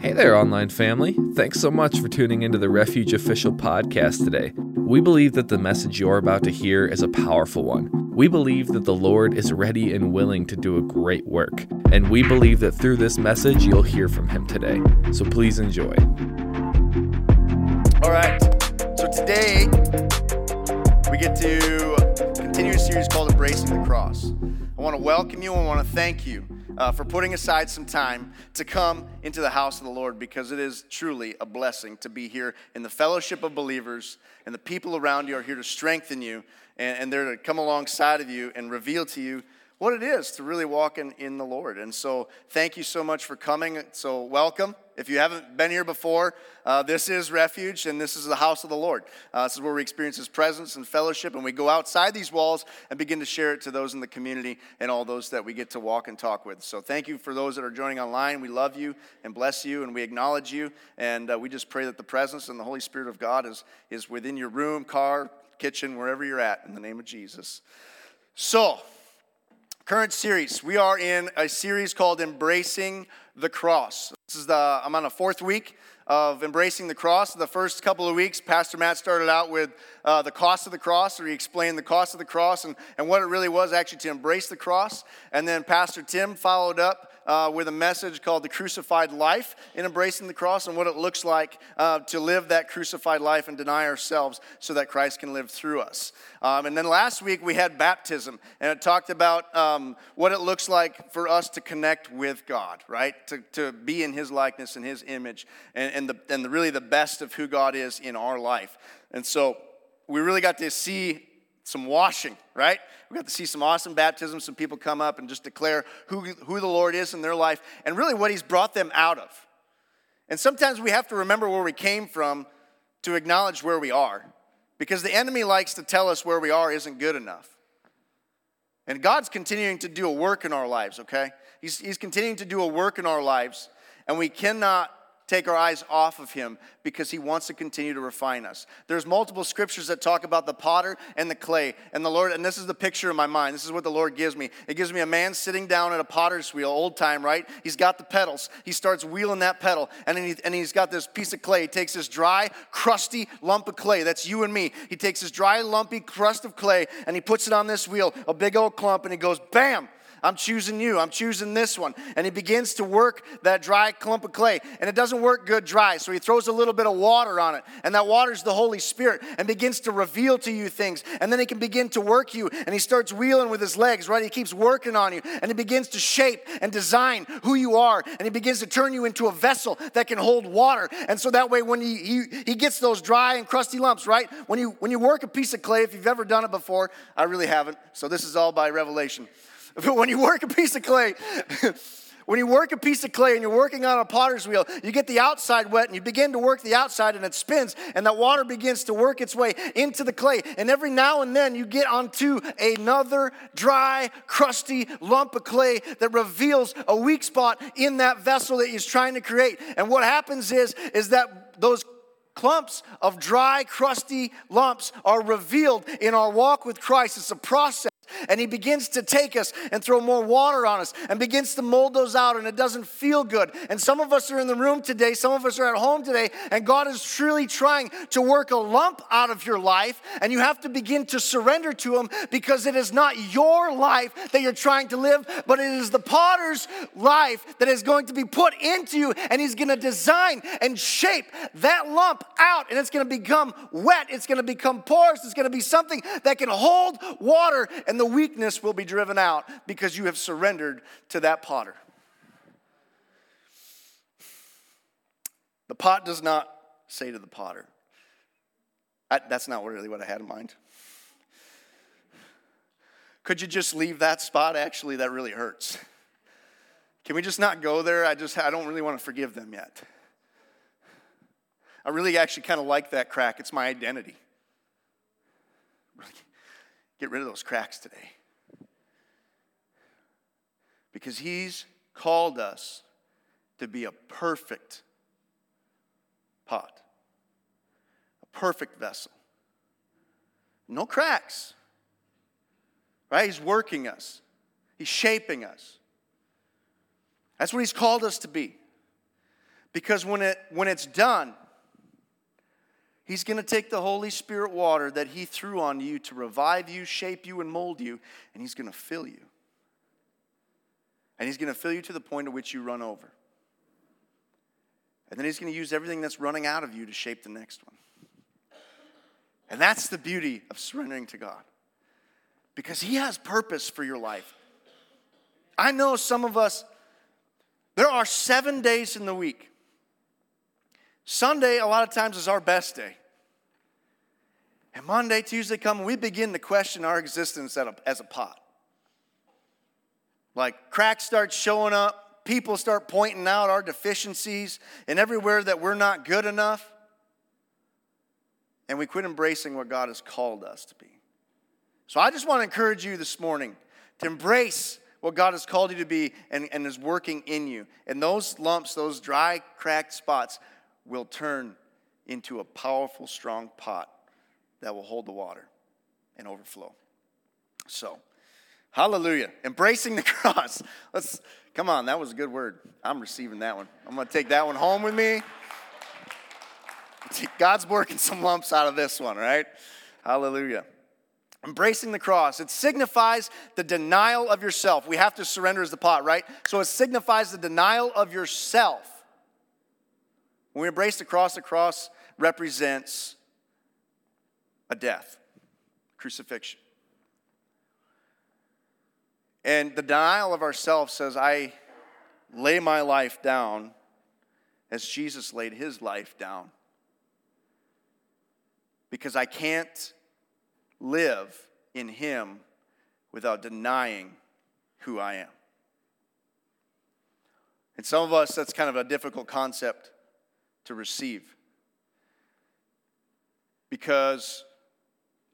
Hey there, online family. Thanks so much for tuning into the Refuge Official podcast today. We believe that the message you're about to hear is a powerful one. We believe that the Lord is ready and willing to do a great work, and we believe that through this message you'll hear from Him today. So please enjoy. All right. So today we get to continue a series called Embracing the Cross. I want to welcome you and I want to thank you uh, for putting aside some time to come into the house of the Lord because it is truly a blessing to be here in the fellowship of believers and the people around you are here to strengthen you and, and they're to come alongside of you and reveal to you what it is to really walk in, in the Lord. And so, thank you so much for coming. So, welcome. If you haven't been here before, uh, this is Refuge and this is the house of the Lord. Uh, this is where we experience His presence and fellowship, and we go outside these walls and begin to share it to those in the community and all those that we get to walk and talk with. So, thank you for those that are joining online. We love you and bless you, and we acknowledge you. And uh, we just pray that the presence and the Holy Spirit of God is, is within your room, car, kitchen, wherever you're at, in the name of Jesus. So, current series. We are in a series called Embracing the Cross. This is the, I'm on a fourth week of embracing the cross. The first couple of weeks, Pastor Matt started out with uh, the cost of the cross, or he explained the cost of the cross and, and what it really was actually to embrace the cross. And then Pastor Tim followed up uh, with a message called The Crucified Life in Embracing the Cross and what it looks like uh, to live that crucified life and deny ourselves so that Christ can live through us. Um, and then last week we had baptism and it talked about um, what it looks like for us to connect with God, right? To, to be in His likeness and His image and, and, the, and the, really the best of who God is in our life. And so we really got to see some washing, right? We got to see some awesome baptisms, some people come up and just declare who, who the Lord is in their life and really what He's brought them out of. And sometimes we have to remember where we came from to acknowledge where we are because the enemy likes to tell us where we are isn't good enough. And God's continuing to do a work in our lives, okay? He's, he's continuing to do a work in our lives, and we cannot take our eyes off of him because he wants to continue to refine us. There's multiple scriptures that talk about the potter and the clay. And the Lord, and this is the picture in my mind. This is what the Lord gives me. It gives me a man sitting down at a potter's wheel, old time, right? He's got the pedals. He starts wheeling that pedal, and, he, and he's got this piece of clay. He takes this dry, crusty lump of clay. That's you and me. He takes this dry, lumpy crust of clay, and he puts it on this wheel, a big old clump, and he goes, bam! I'm choosing you. I'm choosing this one. And he begins to work that dry clump of clay. And it doesn't work good dry. So he throws a little bit of water on it. And that water is the Holy Spirit and begins to reveal to you things. And then he can begin to work you. And he starts wheeling with his legs, right? He keeps working on you. And he begins to shape and design who you are. And he begins to turn you into a vessel that can hold water. And so that way, when he, he, he gets those dry and crusty lumps, right? When you, when you work a piece of clay, if you've ever done it before, I really haven't. So this is all by revelation. But when you work a piece of clay, when you work a piece of clay and you're working on a potter's wheel, you get the outside wet and you begin to work the outside and it spins and that water begins to work its way into the clay. And every now and then you get onto another dry, crusty lump of clay that reveals a weak spot in that vessel that he's trying to create. And what happens is, is that those clumps of dry, crusty lumps are revealed in our walk with Christ. It's a process and he begins to take us and throw more water on us and begins to mold those out, and it doesn't feel good. And some of us are in the room today, some of us are at home today, and God is truly trying to work a lump out of your life, and you have to begin to surrender to him because it is not your life that you're trying to live, but it is the potter's life that is going to be put into you, and he's going to design and shape that lump out, and it's going to become wet, it's going to become porous, it's going to be something that can hold water and the weakness will be driven out because you have surrendered to that potter. The pot does not say to the potter, that's not really what I had in mind. Could you just leave that spot? Actually, that really hurts. Can we just not go there? I just I don't really want to forgive them yet. I really actually kind of like that crack. It's my identity. Really Get rid of those cracks today. Because He's called us to be a perfect pot, a perfect vessel. No cracks. Right? He's working us, He's shaping us. That's what He's called us to be. Because when, it, when it's done, He's going to take the Holy Spirit water that He threw on you to revive you, shape you, and mold you, and He's going to fill you. And He's going to fill you to the point at which you run over. And then He's going to use everything that's running out of you to shape the next one. And that's the beauty of surrendering to God. Because He has purpose for your life. I know some of us, there are seven days in the week. Sunday, a lot of times, is our best day. And Monday, Tuesday come, we begin to question our existence as a pot. Like cracks start showing up, people start pointing out our deficiencies, and everywhere that we're not good enough. And we quit embracing what God has called us to be. So I just want to encourage you this morning to embrace what God has called you to be and, and is working in you. And those lumps, those dry, cracked spots, will turn into a powerful, strong pot that will hold the water and overflow. So, hallelujah. Embracing the cross. Let's come on, that was a good word. I'm receiving that one. I'm to take that one home with me. God's working some lumps out of this one, right? Hallelujah. Embracing the cross. It signifies the denial of yourself. We have to surrender as the pot, right? So it signifies the denial of yourself. When we embrace the cross, the cross represents a death, crucifixion. And the denial of ourselves says, I lay my life down as Jesus laid his life down. Because I can't live in him without denying who I am. And some of us, that's kind of a difficult concept to receive. Because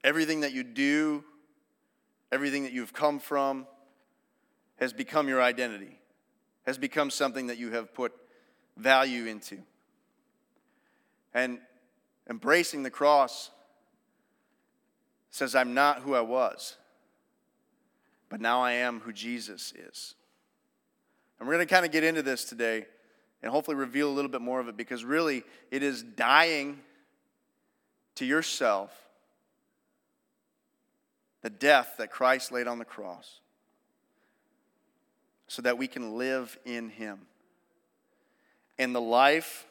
Everything that you do, everything that you've come from, has become your identity, has become something that you have put value into. And embracing the cross says, I'm not who I was, but now I am who Jesus is. And we're going to kind of get into this today and hopefully reveal a little bit more of it because really it is dying to yourself the death that Christ laid on the cross so that we can live in Him. And the life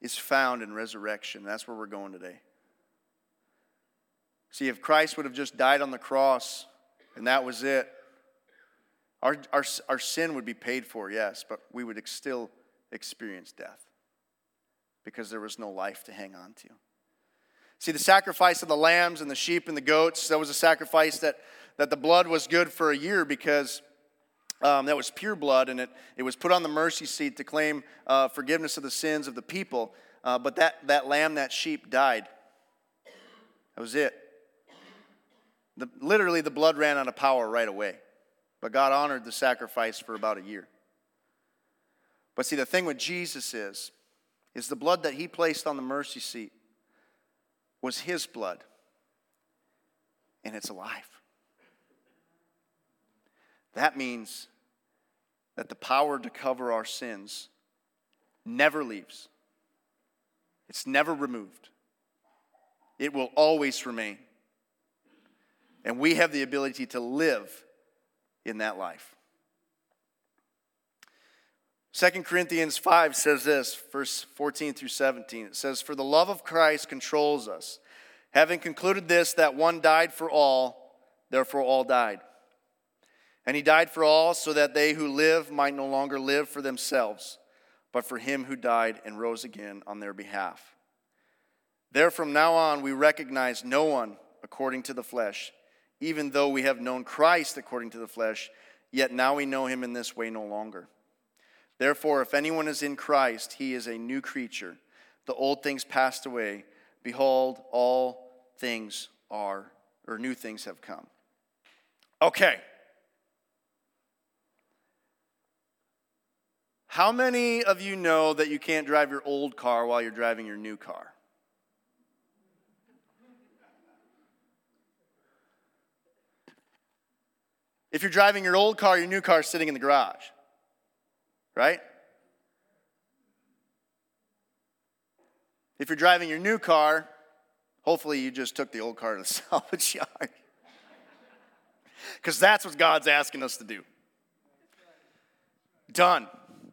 is found in resurrection. That's where we're going today. See, if Christ would have just died on the cross and that was it, our, our, our sin would be paid for, yes, but we would still experience death because there was no life to hang on to. See, the sacrifice of the lambs and the sheep and the goats, that was a sacrifice that, that the blood was good for a year because um, that was pure blood and it, it was put on the mercy seat to claim uh, forgiveness of the sins of the people. Uh, but that, that lamb, that sheep died. That was it. The, literally, the blood ran out of power right away. But God honored the sacrifice for about a year. But see, the thing with Jesus is, is the blood that he placed on the mercy seat was his blood, and it's alive. That means that the power to cover our sins never leaves, it's never removed, it will always remain. And we have the ability to live in that life. 2 Corinthians 5 says this, verse 14 through 17. It says, For the love of Christ controls us, having concluded this, that one died for all, therefore all died. And he died for all, so that they who live might no longer live for themselves, but for him who died and rose again on their behalf. There from now on we recognize no one according to the flesh, even though we have known Christ according to the flesh, yet now we know him in this way no longer. Therefore, if anyone is in Christ, he is a new creature. The old things passed away. Behold, all things are, or new things have come. Okay. How many of you know that you can't drive your old car while you're driving your new car? If you're driving your old car, your new car is sitting in the garage right? If you're driving your new car, hopefully you just took the old car to the salvage yard. Because that's what God's asking us to do. Done.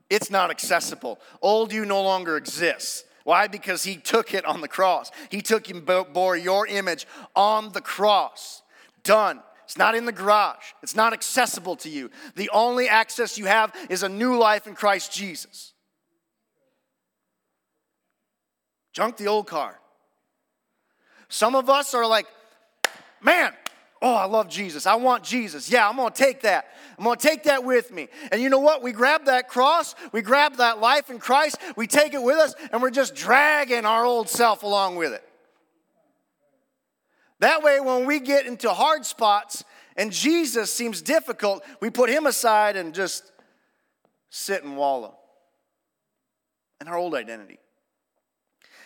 It's not accessible. Old you no longer exists. Why? Because he took it on the cross. He took and bore your image on the cross. Done. It's not in the garage. It's not accessible to you. The only access you have is a new life in Christ Jesus. Junk the old car. Some of us are like, man, oh, I love Jesus. I want Jesus. Yeah, I'm going to take that. I'm going to take that with me. And you know what? We grab that cross, we grab that life in Christ, we take it with us, and we're just dragging our old self along with it. That way, when we get into hard spots and Jesus seems difficult, we put him aside and just sit and wallow in our old identity.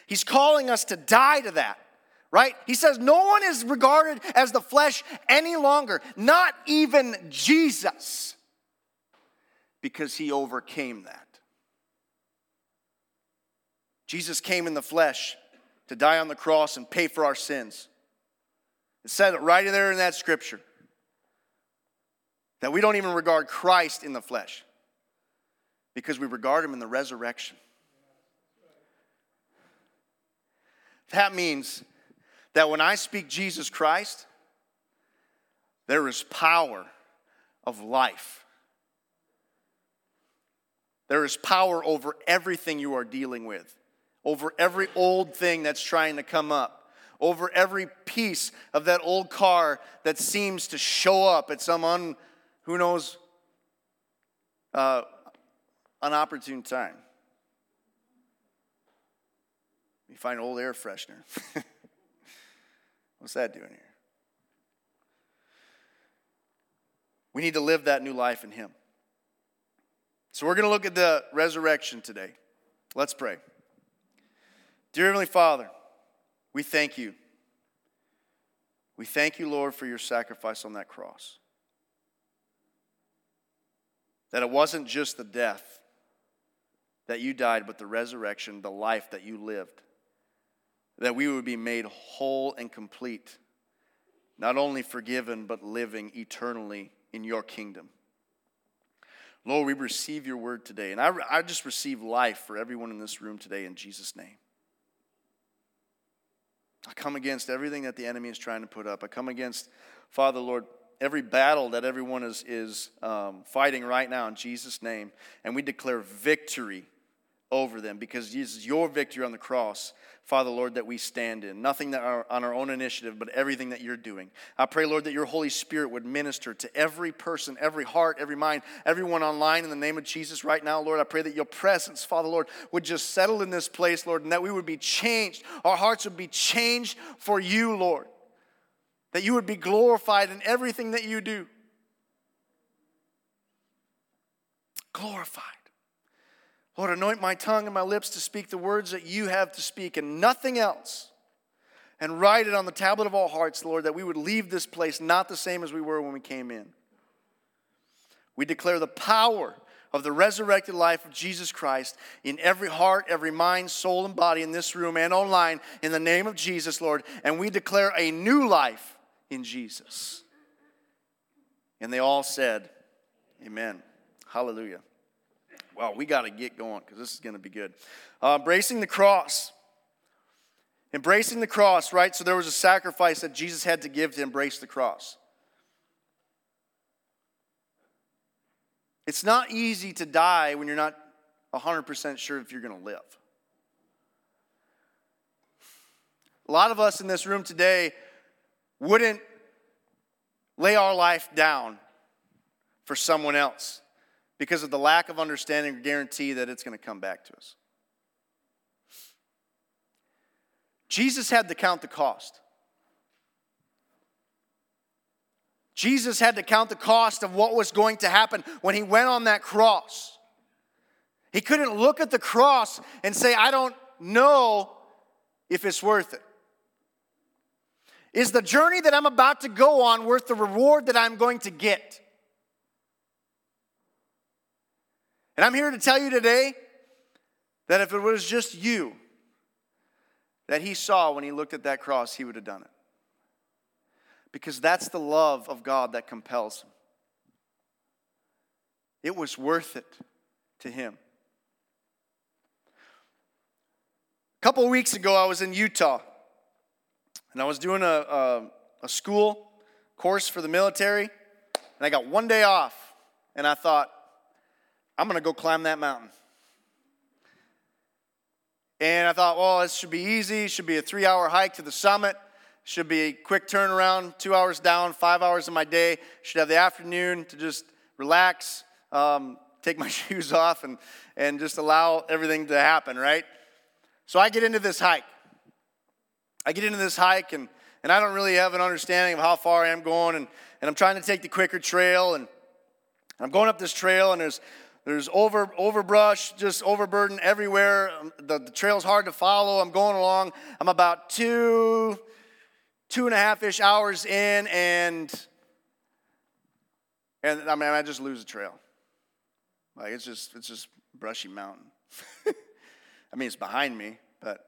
He's calling us to die to that, right? He says, No one is regarded as the flesh any longer, not even Jesus, because he overcame that. Jesus came in the flesh to die on the cross and pay for our sins. It said it right there in that scripture that we don't even regard Christ in the flesh because we regard him in the resurrection. That means that when I speak Jesus Christ, there is power of life. There is power over everything you are dealing with, over every old thing that's trying to come up, over every piece of that old car that seems to show up at some un, who knows, uh, unopportune time. You find old air freshener. What's that doing here? We need to live that new life in Him. So we're going to look at the resurrection today. Let's pray. Dear Heavenly Father, we thank you. We thank you, Lord, for your sacrifice on that cross. That it wasn't just the death that you died, but the resurrection, the life that you lived that we would be made whole and complete, not only forgiven, but living eternally in your kingdom. Lord, we receive your word today. And I, I just receive life for everyone in this room today in Jesus' name. I come against everything that the enemy is trying to put up. I come against, Father, Lord, every battle that everyone is, is um, fighting right now in Jesus' name. And we declare victory over them because this is your victory on the cross, Father, Lord, that we stand in. Nothing that are on our own initiative, but everything that you're doing. I pray, Lord, that your Holy Spirit would minister to every person, every heart, every mind, everyone online in the name of Jesus right now, Lord. I pray that your presence, Father, Lord, would just settle in this place, Lord, and that we would be changed. Our hearts would be changed for you, Lord. That you would be glorified in everything that you do. Glorified. Lord, anoint my tongue and my lips to speak the words that you have to speak and nothing else. And write it on the tablet of our hearts, Lord, that we would leave this place not the same as we were when we came in. We declare the power of the resurrected life of Jesus Christ in every heart, every mind, soul, and body in this room and online in the name of Jesus, Lord. And we declare a new life in Jesus. And they all said, Amen. Hallelujah. Well, we got to get going because this is going to be good. Uh, embracing the cross. Embracing the cross, right? So there was a sacrifice that Jesus had to give to embrace the cross. It's not easy to die when you're not 100% sure if you're going to live. A lot of us in this room today wouldn't lay our life down for someone else because of the lack of understanding or guarantee that it's going to come back to us. Jesus had to count the cost. Jesus had to count the cost of what was going to happen when he went on that cross. He couldn't look at the cross and say, I don't know if it's worth it. Is the journey that I'm about to go on worth the reward that I'm going to get? And I'm here to tell you today that if it was just you, that he saw when he looked at that cross, he would have done it. Because that's the love of God that compels him. It was worth it to him. A couple weeks ago, I was in Utah and I was doing a, a, a school course for the military, and I got one day off, and I thought, I'm going to go climb that mountain. And I thought, well, this should be easy. Should be a three hour hike to the summit. Should be a quick turnaround, two hours down, five hours of my day. Should have the afternoon to just relax, um, take my shoes off, and, and just allow everything to happen, right? So I get into this hike. I get into this hike, and, and I don't really have an understanding of how far I am going, and, and I'm trying to take the quicker trail, and I'm going up this trail, and there's there's over overbrush, just overburden everywhere. Um, the, the trail's hard to follow. I'm going along. I'm about two, two and a half ish hours in, and and I mean I just lose the trail. Like it's just it's just brushy mountain. I mean it's behind me, but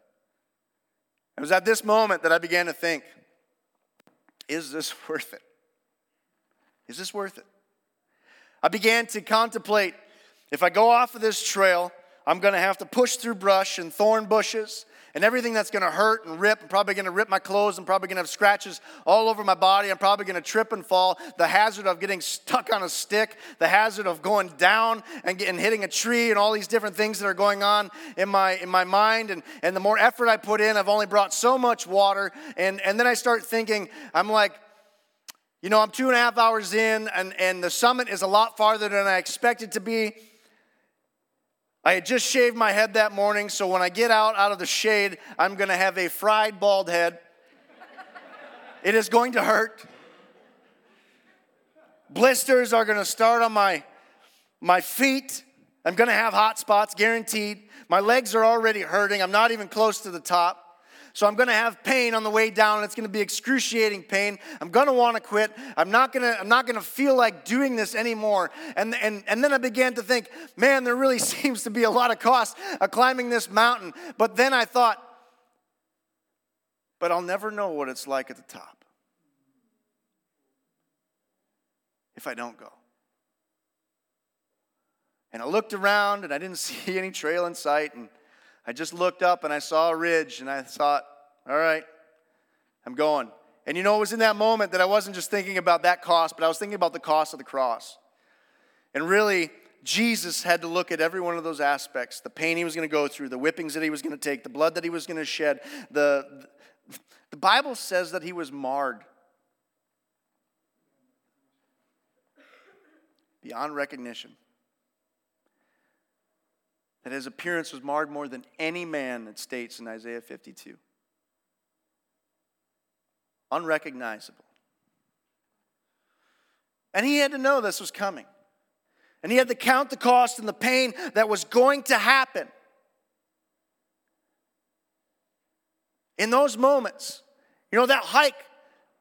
it was at this moment that I began to think, is this worth it? Is this worth it? I began to contemplate if I go off of this trail, I'm going to have to push through brush and thorn bushes and everything that's going to hurt and rip. I'm probably going to rip my clothes. I'm probably going to have scratches all over my body. I'm probably going to trip and fall. The hazard of getting stuck on a stick, the hazard of going down and, getting, hitting a tree, and all these different things that are going on in my, in my mind. And, and the more effort I put in, I've only brought so much water. And, and then I start thinking, I'm like, you know, I'm two and a half hours in, and, and the summit is a lot farther than I expected to be. I had just shaved my head that morning, so when I get out out of the shade, I'm going to have a fried bald head. it is going to hurt. Blisters are going to start on my my feet. I'm going to have hot spots guaranteed. My legs are already hurting. I'm not even close to the top. So I'm going to have pain on the way down, and it's going to be excruciating pain. I'm going to want to quit. I'm not going to, I'm not going to feel like doing this anymore. And, and, and then I began to think, man, there really seems to be a lot of cost of climbing this mountain. But then I thought, but I'll never know what it's like at the top if I don't go. And I looked around and I didn't see any trail in sight. And I just looked up and I saw a ridge and I thought, all right, I'm going. And you know, it was in that moment that I wasn't just thinking about that cost, but I was thinking about the cost of the cross. And really, Jesus had to look at every one of those aspects the pain he was going to go through, the whippings that he was going to take, the blood that he was going to shed. The, the Bible says that he was marred beyond recognition that his appearance was marred more than any man, it states in Isaiah 52. Unrecognizable. And he had to know this was coming. And he had to count the cost and the pain that was going to happen. In those moments, you know, that hike,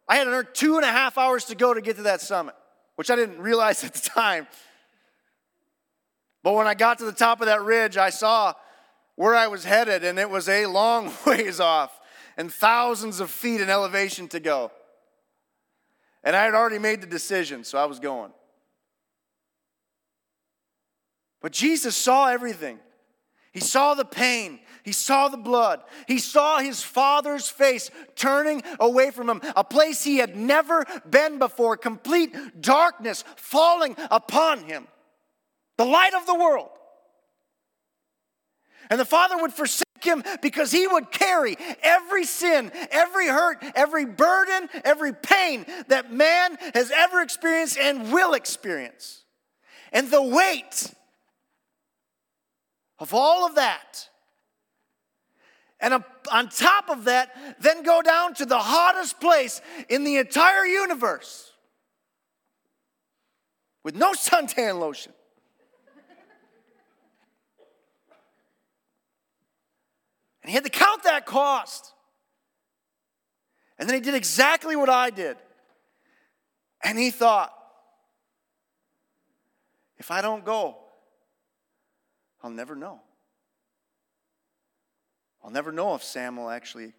I had another two and a half hours to go to get to that summit, which I didn't realize at the time. But when I got to the top of that ridge, I saw where I was headed, and it was a long ways off and thousands of feet in elevation to go. And I had already made the decision, so I was going. But Jesus saw everything. He saw the pain. He saw the blood. He saw his father's face turning away from him, a place he had never been before, complete darkness falling upon him the light of the world. And the Father would forsake him because he would carry every sin, every hurt, every burden, every pain that man has ever experienced and will experience. And the weight of all of that. And on top of that, then go down to the hottest place in the entire universe with no suntan lotion And he had to count that cost. And then he did exactly what I did. And he thought, if I don't go, I'll never know. I'll never know if Sam will actually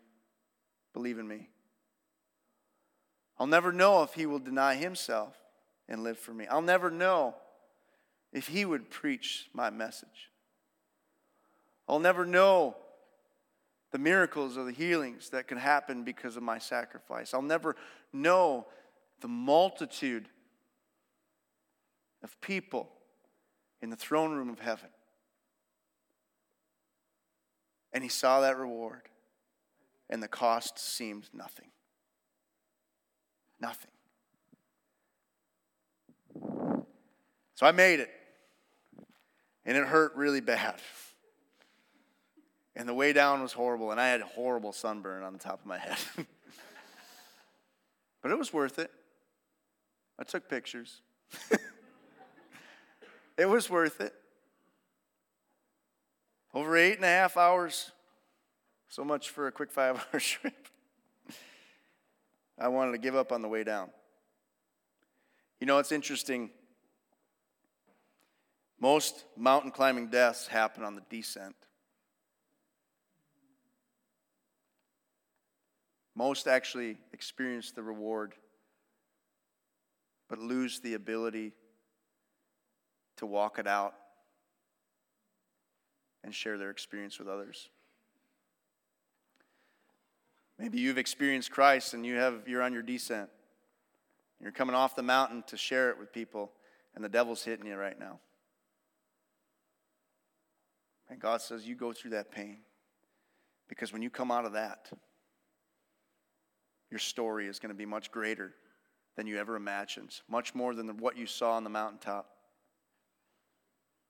believe in me. I'll never know if he will deny himself and live for me. I'll never know if he would preach my message. I'll never know the miracles or the healings that could happen because of my sacrifice. I'll never know the multitude of people in the throne room of heaven. And he saw that reward, and the cost seemed nothing. Nothing. So I made it, and it hurt really bad. And the way down was horrible, and I had horrible sunburn on the top of my head. but it was worth it. I took pictures. it was worth it. Over eight and a half hours. So much for a quick five hour trip. I wanted to give up on the way down. You know, it's interesting. Most mountain climbing deaths happen on the descent. Most actually experience the reward, but lose the ability to walk it out and share their experience with others. Maybe you've experienced Christ and you have, you're on your descent. You're coming off the mountain to share it with people, and the devil's hitting you right now. And God says, You go through that pain. Because when you come out of that, your story is going to be much greater than you ever imagined, much more than what you saw on the mountaintop.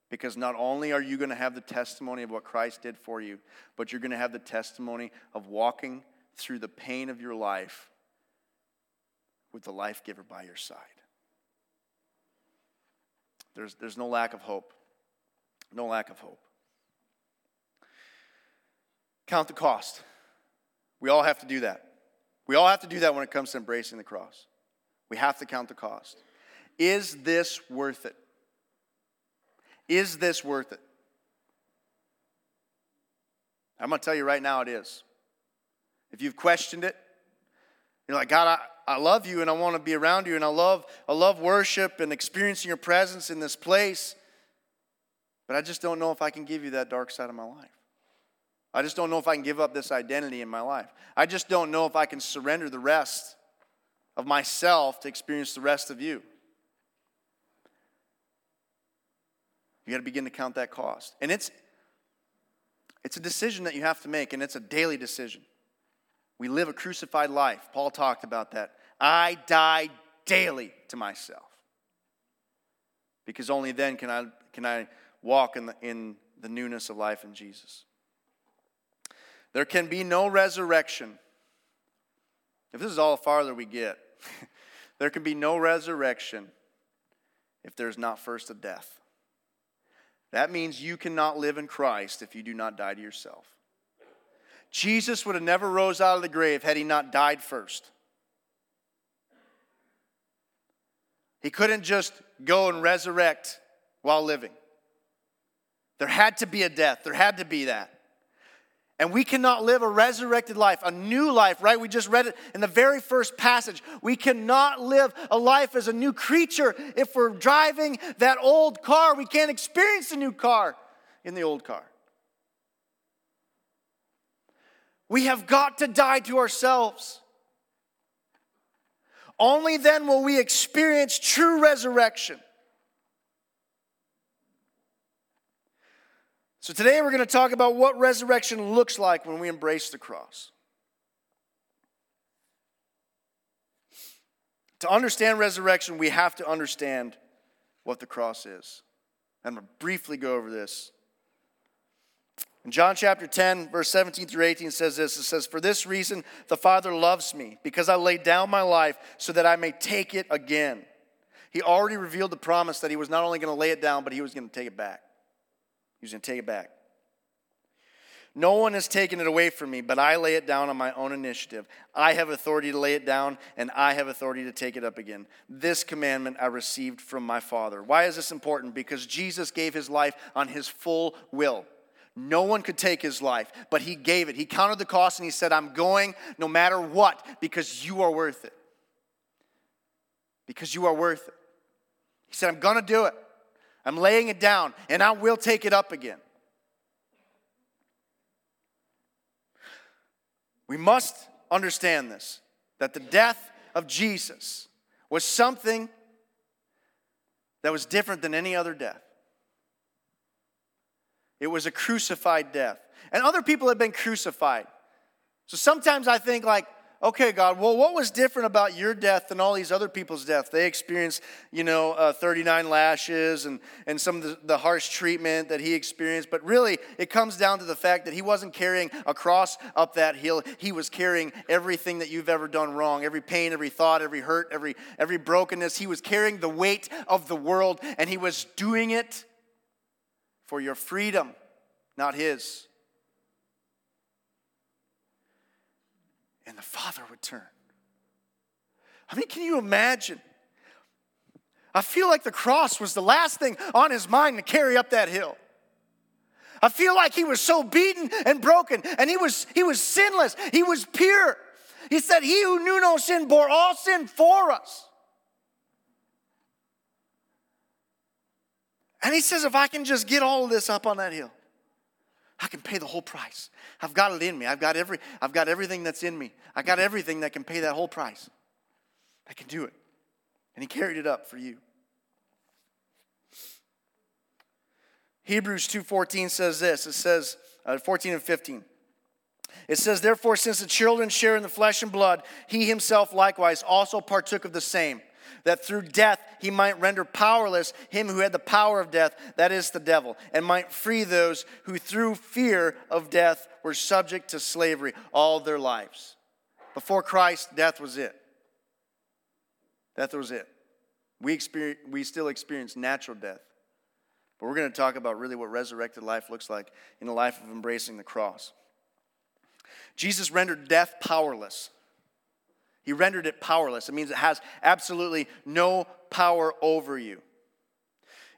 Because not only are you going to have the testimony of what Christ did for you, but you're going to have the testimony of walking through the pain of your life with the life giver by your side. There's, there's no lack of hope. No lack of hope. Count the cost. We all have to do that. We all have to do that when it comes to embracing the cross. We have to count the cost. Is this worth it? Is this worth it? I'm going to tell you right now it is. If you've questioned it, you're like, God, I, I love you and I want to be around you and I love, I love worship and experiencing your presence in this place, but I just don't know if I can give you that dark side of my life. I just don't know if I can give up this identity in my life. I just don't know if I can surrender the rest of myself to experience the rest of you. You got to begin to count that cost. And it's it's a decision that you have to make and it's a daily decision. We live a crucified life. Paul talked about that. I die daily to myself. Because only then can I, can I walk in the, in the newness of life in Jesus. There can be no resurrection. If this is all the farther we get, there can be no resurrection if there's not first a death. That means you cannot live in Christ if you do not die to yourself. Jesus would have never rose out of the grave had he not died first. He couldn't just go and resurrect while living. There had to be a death. There had to be that. And we cannot live a resurrected life, a new life, right? We just read it in the very first passage. We cannot live a life as a new creature if we're driving that old car. We can't experience the new car in the old car. We have got to die to ourselves. Only then will we experience true resurrection. So, today we're going to talk about what resurrection looks like when we embrace the cross. To understand resurrection, we have to understand what the cross is. I'm going to briefly go over this. In John chapter 10, verse 17 through 18 says this It says, For this reason the Father loves me, because I laid down my life so that I may take it again. He already revealed the promise that he was not only going to lay it down, but he was going to take it back. He was going to take it back. No one has taken it away from me, but I lay it down on my own initiative. I have authority to lay it down, and I have authority to take it up again. This commandment I received from my Father. Why is this important? Because Jesus gave his life on his full will. No one could take his life, but he gave it. He counted the cost and he said, I'm going no matter what because you are worth it. Because you are worth it. He said, I'm going to do it. I'm laying it down and I will take it up again. We must understand this that the death of Jesus was something that was different than any other death. It was a crucified death. And other people have been crucified. So sometimes I think, like, okay, God, well, what was different about your death than all these other people's death? They experienced, you know, uh, 39 lashes and, and some of the, the harsh treatment that he experienced. But really, it comes down to the fact that he wasn't carrying a cross up that hill. He was carrying everything that you've ever done wrong every pain, every thought, every hurt, every, every brokenness. He was carrying the weight of the world, and he was doing it for your freedom, not his. And the father would turn. I mean, can you imagine? I feel like the cross was the last thing on his mind to carry up that hill. I feel like he was so beaten and broken, and he was, he was sinless, he was pure. He said, He who knew no sin bore all sin for us. And he says, if I can just get all of this up on that hill, I can pay the whole price. I've got it in me. I've got every I've got everything that's in me. I got everything that can pay that whole price. I can do it. And he carried it up for you. Hebrews 2:14 says this. It says uh, 14 and 15. It says, Therefore, since the children share in the flesh and blood, he himself likewise also partook of the same that through death he might render powerless him who had the power of death, that is the devil, and might free those who through fear of death were subject to slavery all their lives. Before Christ, death was it. Death was it. We, experience, we still experience natural death. But we're going to talk about really what resurrected life looks like in the life of embracing the cross. Jesus rendered death powerless. He rendered it powerless. It means it has absolutely no power over you.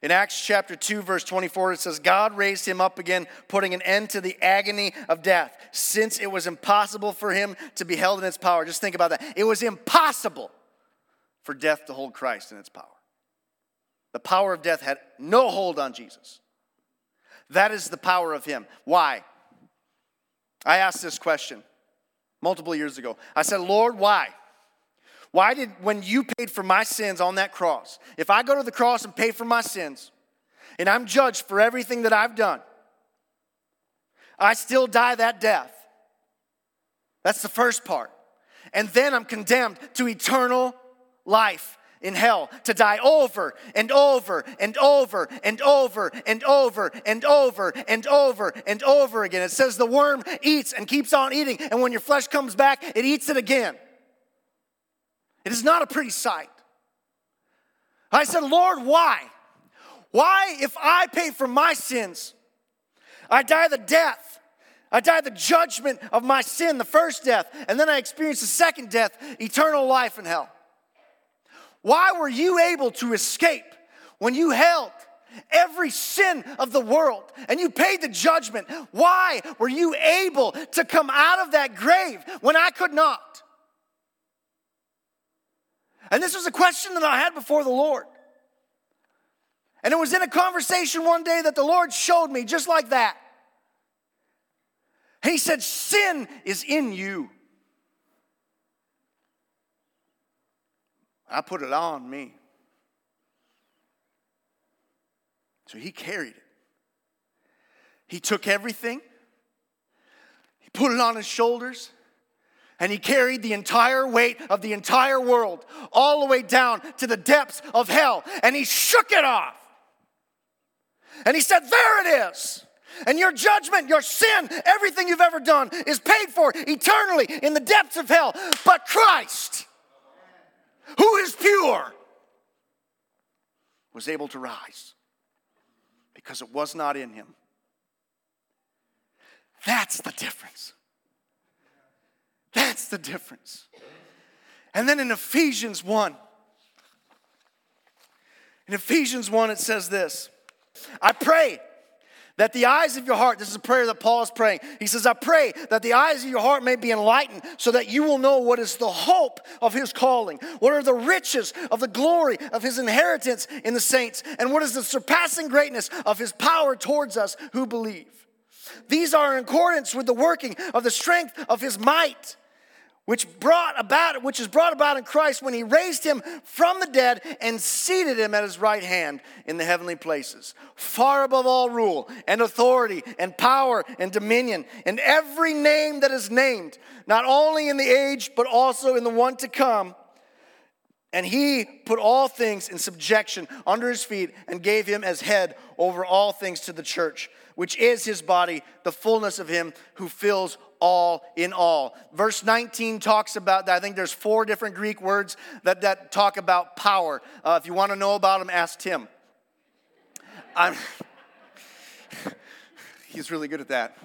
In Acts chapter 2, verse 24, it says, God raised him up again, putting an end to the agony of death, since it was impossible for him to be held in its power. Just think about that. It was impossible for death to hold Christ in its power. The power of death had no hold on Jesus. That is the power of him. Why? I asked this question multiple years ago. I said, Lord, why? Why did, when you paid for my sins on that cross, if I go to the cross and pay for my sins, and I'm judged for everything that I've done, I still die that death. That's the first part. And then I'm condemned to eternal life in hell to die over and over and over and over and over and over and over and over again. It says the worm eats and keeps on eating, and when your flesh comes back, it eats it again. It is not a pretty sight. I said, Lord, why? Why, if I pay for my sins, I die the death, I die the judgment of my sin, the first death, and then I experience the second death, eternal life in hell? Why were you able to escape when you held every sin of the world and you paid the judgment? Why were you able to come out of that grave when I could not? And this was a question that I had before the Lord. And it was in a conversation one day that the Lord showed me just like that. He said, Sin is in you. I put it on me. So he carried it. He took everything, he put it on his shoulders, and he carried the entire weight of the entire world all the way down to the depths of hell, and he shook it off. And he said, There it is. And your judgment, your sin, everything you've ever done is paid for eternally in the depths of hell. But Christ, who is pure, was able to rise because it was not in him. That's the difference. The difference. And then in Ephesians 1, in Ephesians 1, it says this I pray That the eyes of your heart, this is a prayer that Paul is praying. He says, I pray that the eyes of your heart may be enlightened so that you will know what is the hope of his calling, what are the riches of the glory of his inheritance in the saints, and what is the surpassing greatness of his power towards us who believe. These are in accordance with the working of the strength of his might which brought about which is brought about in Christ when he raised him from the dead and seated him at his right hand in the heavenly places far above all rule and authority and power and dominion and every name that is named not only in the age but also in the one to come. And he put all things in subjection under his feet and gave him as head over all things to the church which is his body, the fullness of him who fills all in all. Verse 19 talks about that. I think there's four different Greek words that, that talk about power. Uh, if you want to know about them, ask Tim. I'm, he's really good at that.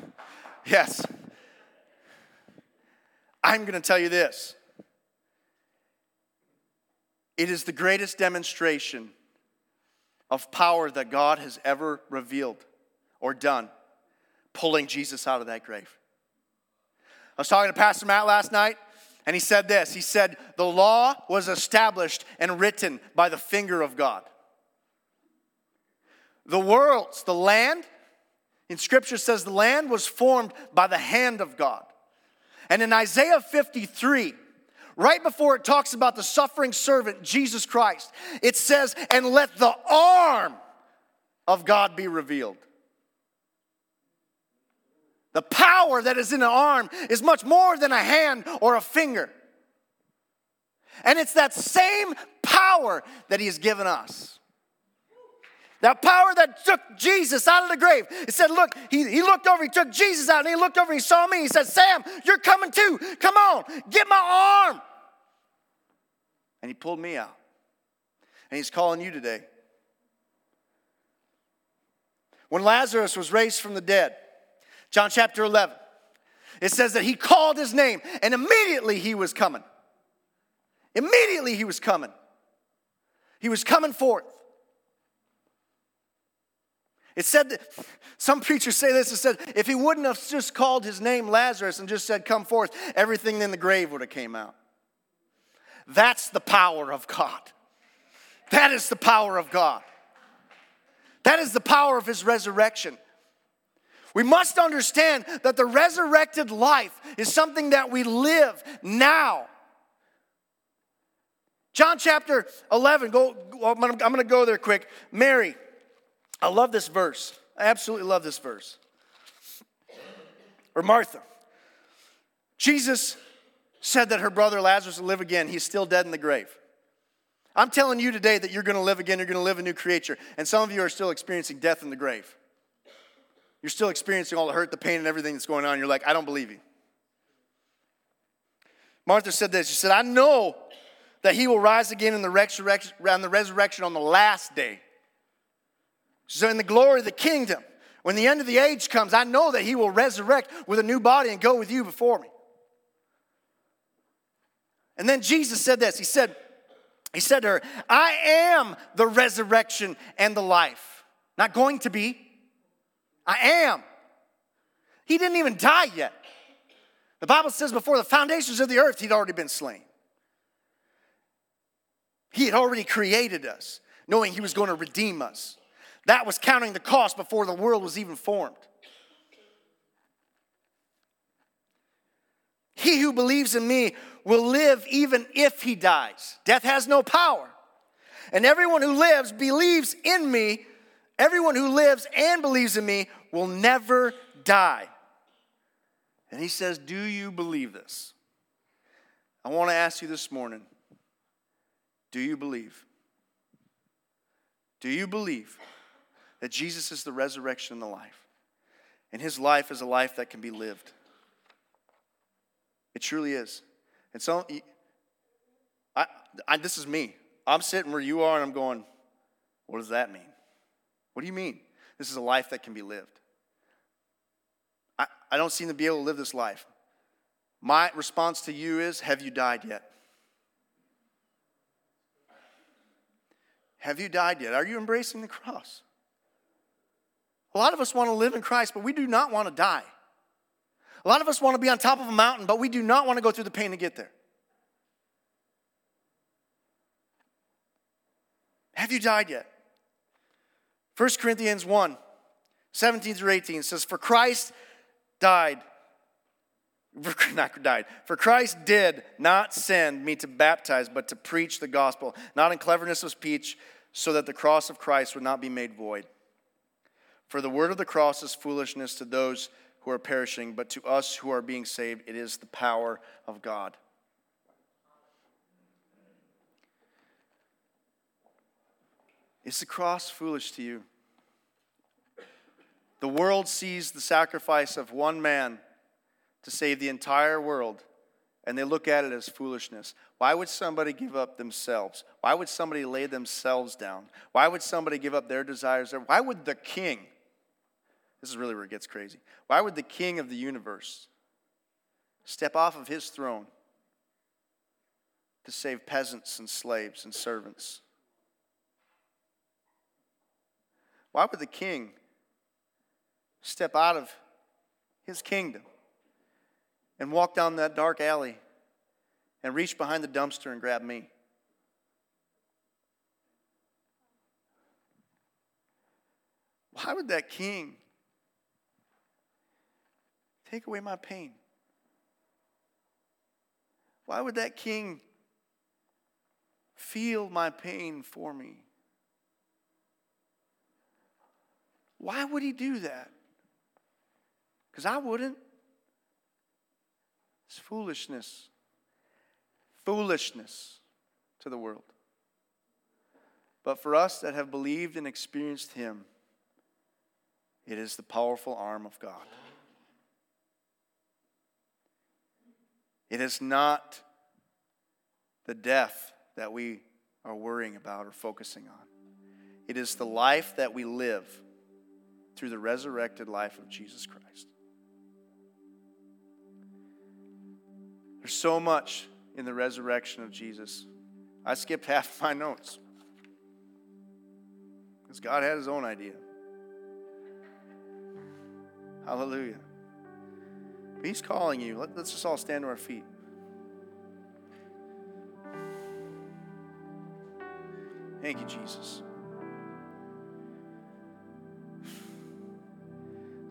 Yes. I'm going to tell you this it is the greatest demonstration of power that God has ever revealed or done pulling Jesus out of that grave. I was talking to Pastor Matt last night, and he said this He said, The law was established and written by the finger of God. The worlds, the land, in Scripture says the land was formed by the hand of God. And in Isaiah 53, right before it talks about the suffering servant, Jesus Christ, it says, And let the arm of God be revealed. The power that is in an arm is much more than a hand or a finger. And it's that same power that He has given us. That power that took Jesus out of the grave. It said, Look, he, he looked over, he took Jesus out, and he looked over, he saw me. He said, Sam, you're coming too. Come on, get my arm. And he pulled me out. And he's calling you today. When Lazarus was raised from the dead, John chapter 11. It says that he called his name and immediately he was coming. Immediately he was coming. He was coming forth. It said that some preachers say this. It said if he wouldn't have just called his name Lazarus and just said, "Come forth," everything in the grave would have came out. That's the power of God. That is the power of God. That is the power of his resurrection. We must understand that the resurrected life is something that we live now. John chapter 11, go, I'm going to go there quick. Mary, I love this verse. I absolutely love this verse. Or Martha. Jesus said that her brother Lazarus will live again. He's still dead in the grave. I'm telling you today that you're going to live again. You're going to live a new creature. And some of you are still experiencing death in the grave. You're still experiencing all the hurt, the pain, and everything that's going on. You're like, I don't believe you. Martha said this. She said, I know that he will rise again in the resurrection, on the resurrection on the last day. So, in the glory of the kingdom, when the end of the age comes, I know that he will resurrect with a new body and go with you before me. And then Jesus said this He said, He said to her, I am the resurrection and the life. Not going to be, I am. He didn't even die yet. The Bible says before the foundations of the earth, he'd already been slain. He had already created us, knowing he was going to redeem us. That was counting the cost before the world was even formed. He who believes in me will live even if he dies. Death has no power. And everyone who lives believes in me Everyone who lives and believes in me will never die. And he says, Do you believe this? I want to ask you this morning do you believe? Do you believe that Jesus is the resurrection and the life? And his life is a life that can be lived. It truly is. And so, I, I, this is me. I'm sitting where you are and I'm going, what does that mean? What do you mean? This is a life that can be lived. I, I don't seem to be able to live this life. My response to you is Have you died yet? Have you died yet? Are you embracing the cross? A lot of us want to live in Christ, but we do not want to die. A lot of us want to be on top of a mountain, but we do not want to go through the pain to get there. Have you died yet? 1 Corinthians 1 17 through 18 says, For Christ died. Not died. For Christ did not send me to baptize, but to preach the gospel, not in cleverness of speech, so that the cross of Christ would not be made void. For the word of the cross is foolishness to those who are perishing, but to us who are being saved, it is the power of God. Is the cross foolish to you? The world sees the sacrifice of one man to save the entire world, and they look at it as foolishness. Why would somebody give up themselves? Why would somebody lay themselves down? Why would somebody give up their desires? Why would the king, this is really where it gets crazy, why would the king of the universe step off of his throne to save peasants and slaves and servants? Why would the king step out of his kingdom and walk down that dark alley and reach behind the dumpster and grab me? Why would that king take away my pain? Why would that king feel my pain for me? Why would he do that? Because I wouldn't. It's foolishness. Foolishness to the world. But for us that have believed and experienced him, it is the powerful arm of God. It is not the death that we are worrying about or focusing on. It is the life that we live through the resurrected life of Jesus Christ. There's so much in the resurrection of Jesus. I skipped half my notes because God had his own idea. Hallelujah. He's calling you. Let, us just all stand to our feet. Thank you, Jesus.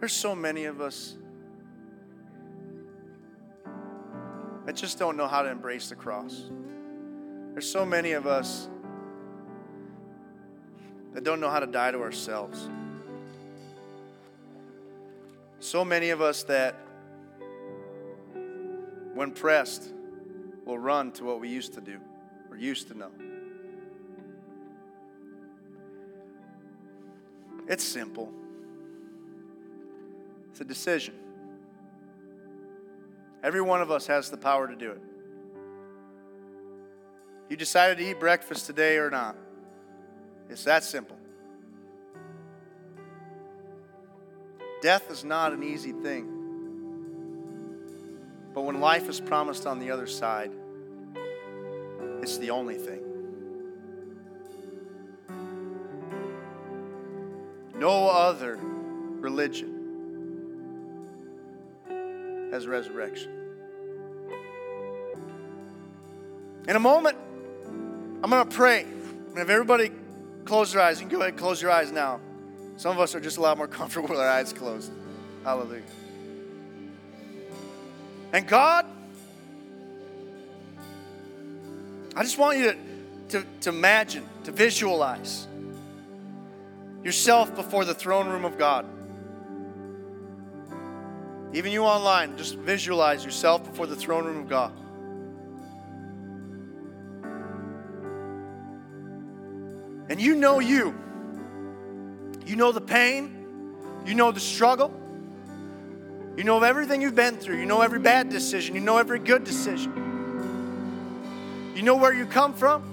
There's so many of us that just don't know how to embrace the cross. There's so many of us that don't know how to die to ourselves. So many of us that, when pressed, will run to what we used to do or used to know. It's simple. It's a decision. Every one of us has the power to do it. You decided to eat breakfast today or not. It's that simple. Death is not an easy thing. But when life is promised on the other side, it's the only thing. No other religion as resurrection. In a moment, I'm going to pray. And if everybody close their eyes, you can go ahead and close your eyes now. Some of us are just a lot more comfortable with our eyes closed. Hallelujah. And God, I just want you to, to, to imagine, to visualize yourself before the throne room of God. Even you online, just visualize yourself before the throne room of God. And you know you. You know the pain. You know the struggle. You know everything you've been through. You know every bad decision. You know every good decision. You know where you come from.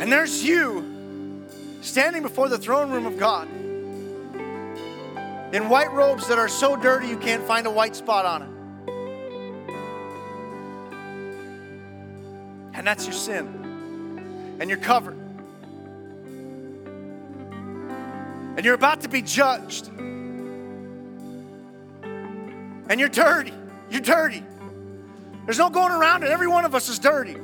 And there's you standing before the throne room of God in white robes that are so dirty you can't find a white spot on it. And that's your sin. And you're covered. and you're about to be judged. And you're dirty. You're dirty. There's no going around it. Every one of us is dirty.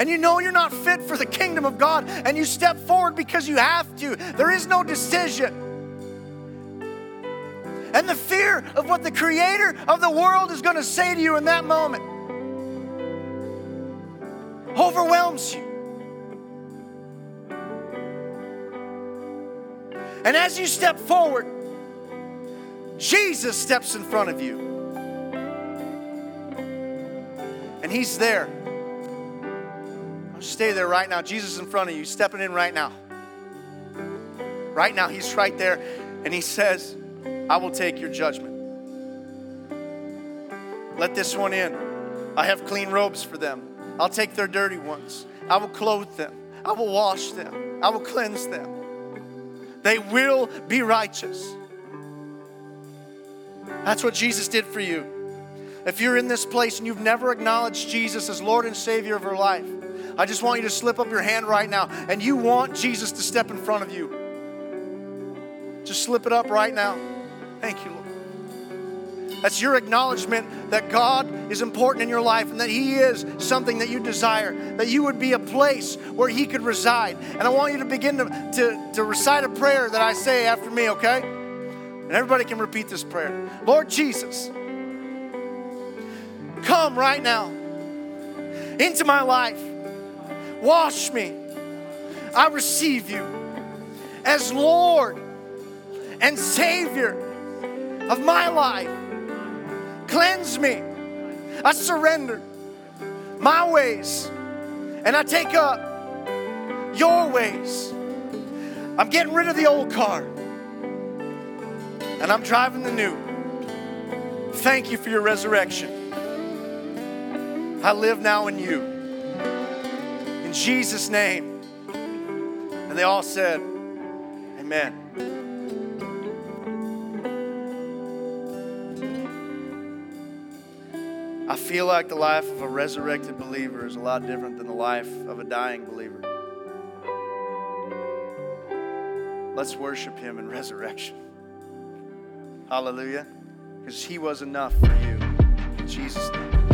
And you know you're not fit for the kingdom of God, and you step forward because you have to. There is no decision. And the fear of what the creator of the world is going to say to you in that moment overwhelms you. And as you step forward, Jesus steps in front of you. And He's there. Stay there right now. Jesus is in front of you, stepping in right now. Right now, He's right there, and He says, I will take your judgment. Let this one in. I have clean robes for them. I'll take their dirty ones. I will clothe them. I will wash them. I will cleanse them. They will be righteous. That's what Jesus did for you. If you're in this place and you've never acknowledged Jesus as Lord and Savior of your life, I just want you to slip up your hand right now and you want Jesus to step in front of you. Just slip it up right now. Thank you, Lord. That's your acknowledgement that God is important in your life and that He is something that you desire, that you would be a place where He could reside. And I want you to begin to, to, to recite a prayer that I say after me, okay? And everybody can repeat this prayer Lord Jesus, come right now into my life. Wash me. I receive you as Lord and Savior of my life. Cleanse me. I surrender my ways and I take up your ways. I'm getting rid of the old car and I'm driving the new. Thank you for your resurrection. I live now in you. Jesus' name. And they all said, Amen. I feel like the life of a resurrected believer is a lot different than the life of a dying believer. Let's worship him in resurrection. Hallelujah. Because he was enough for you. In Jesus' name.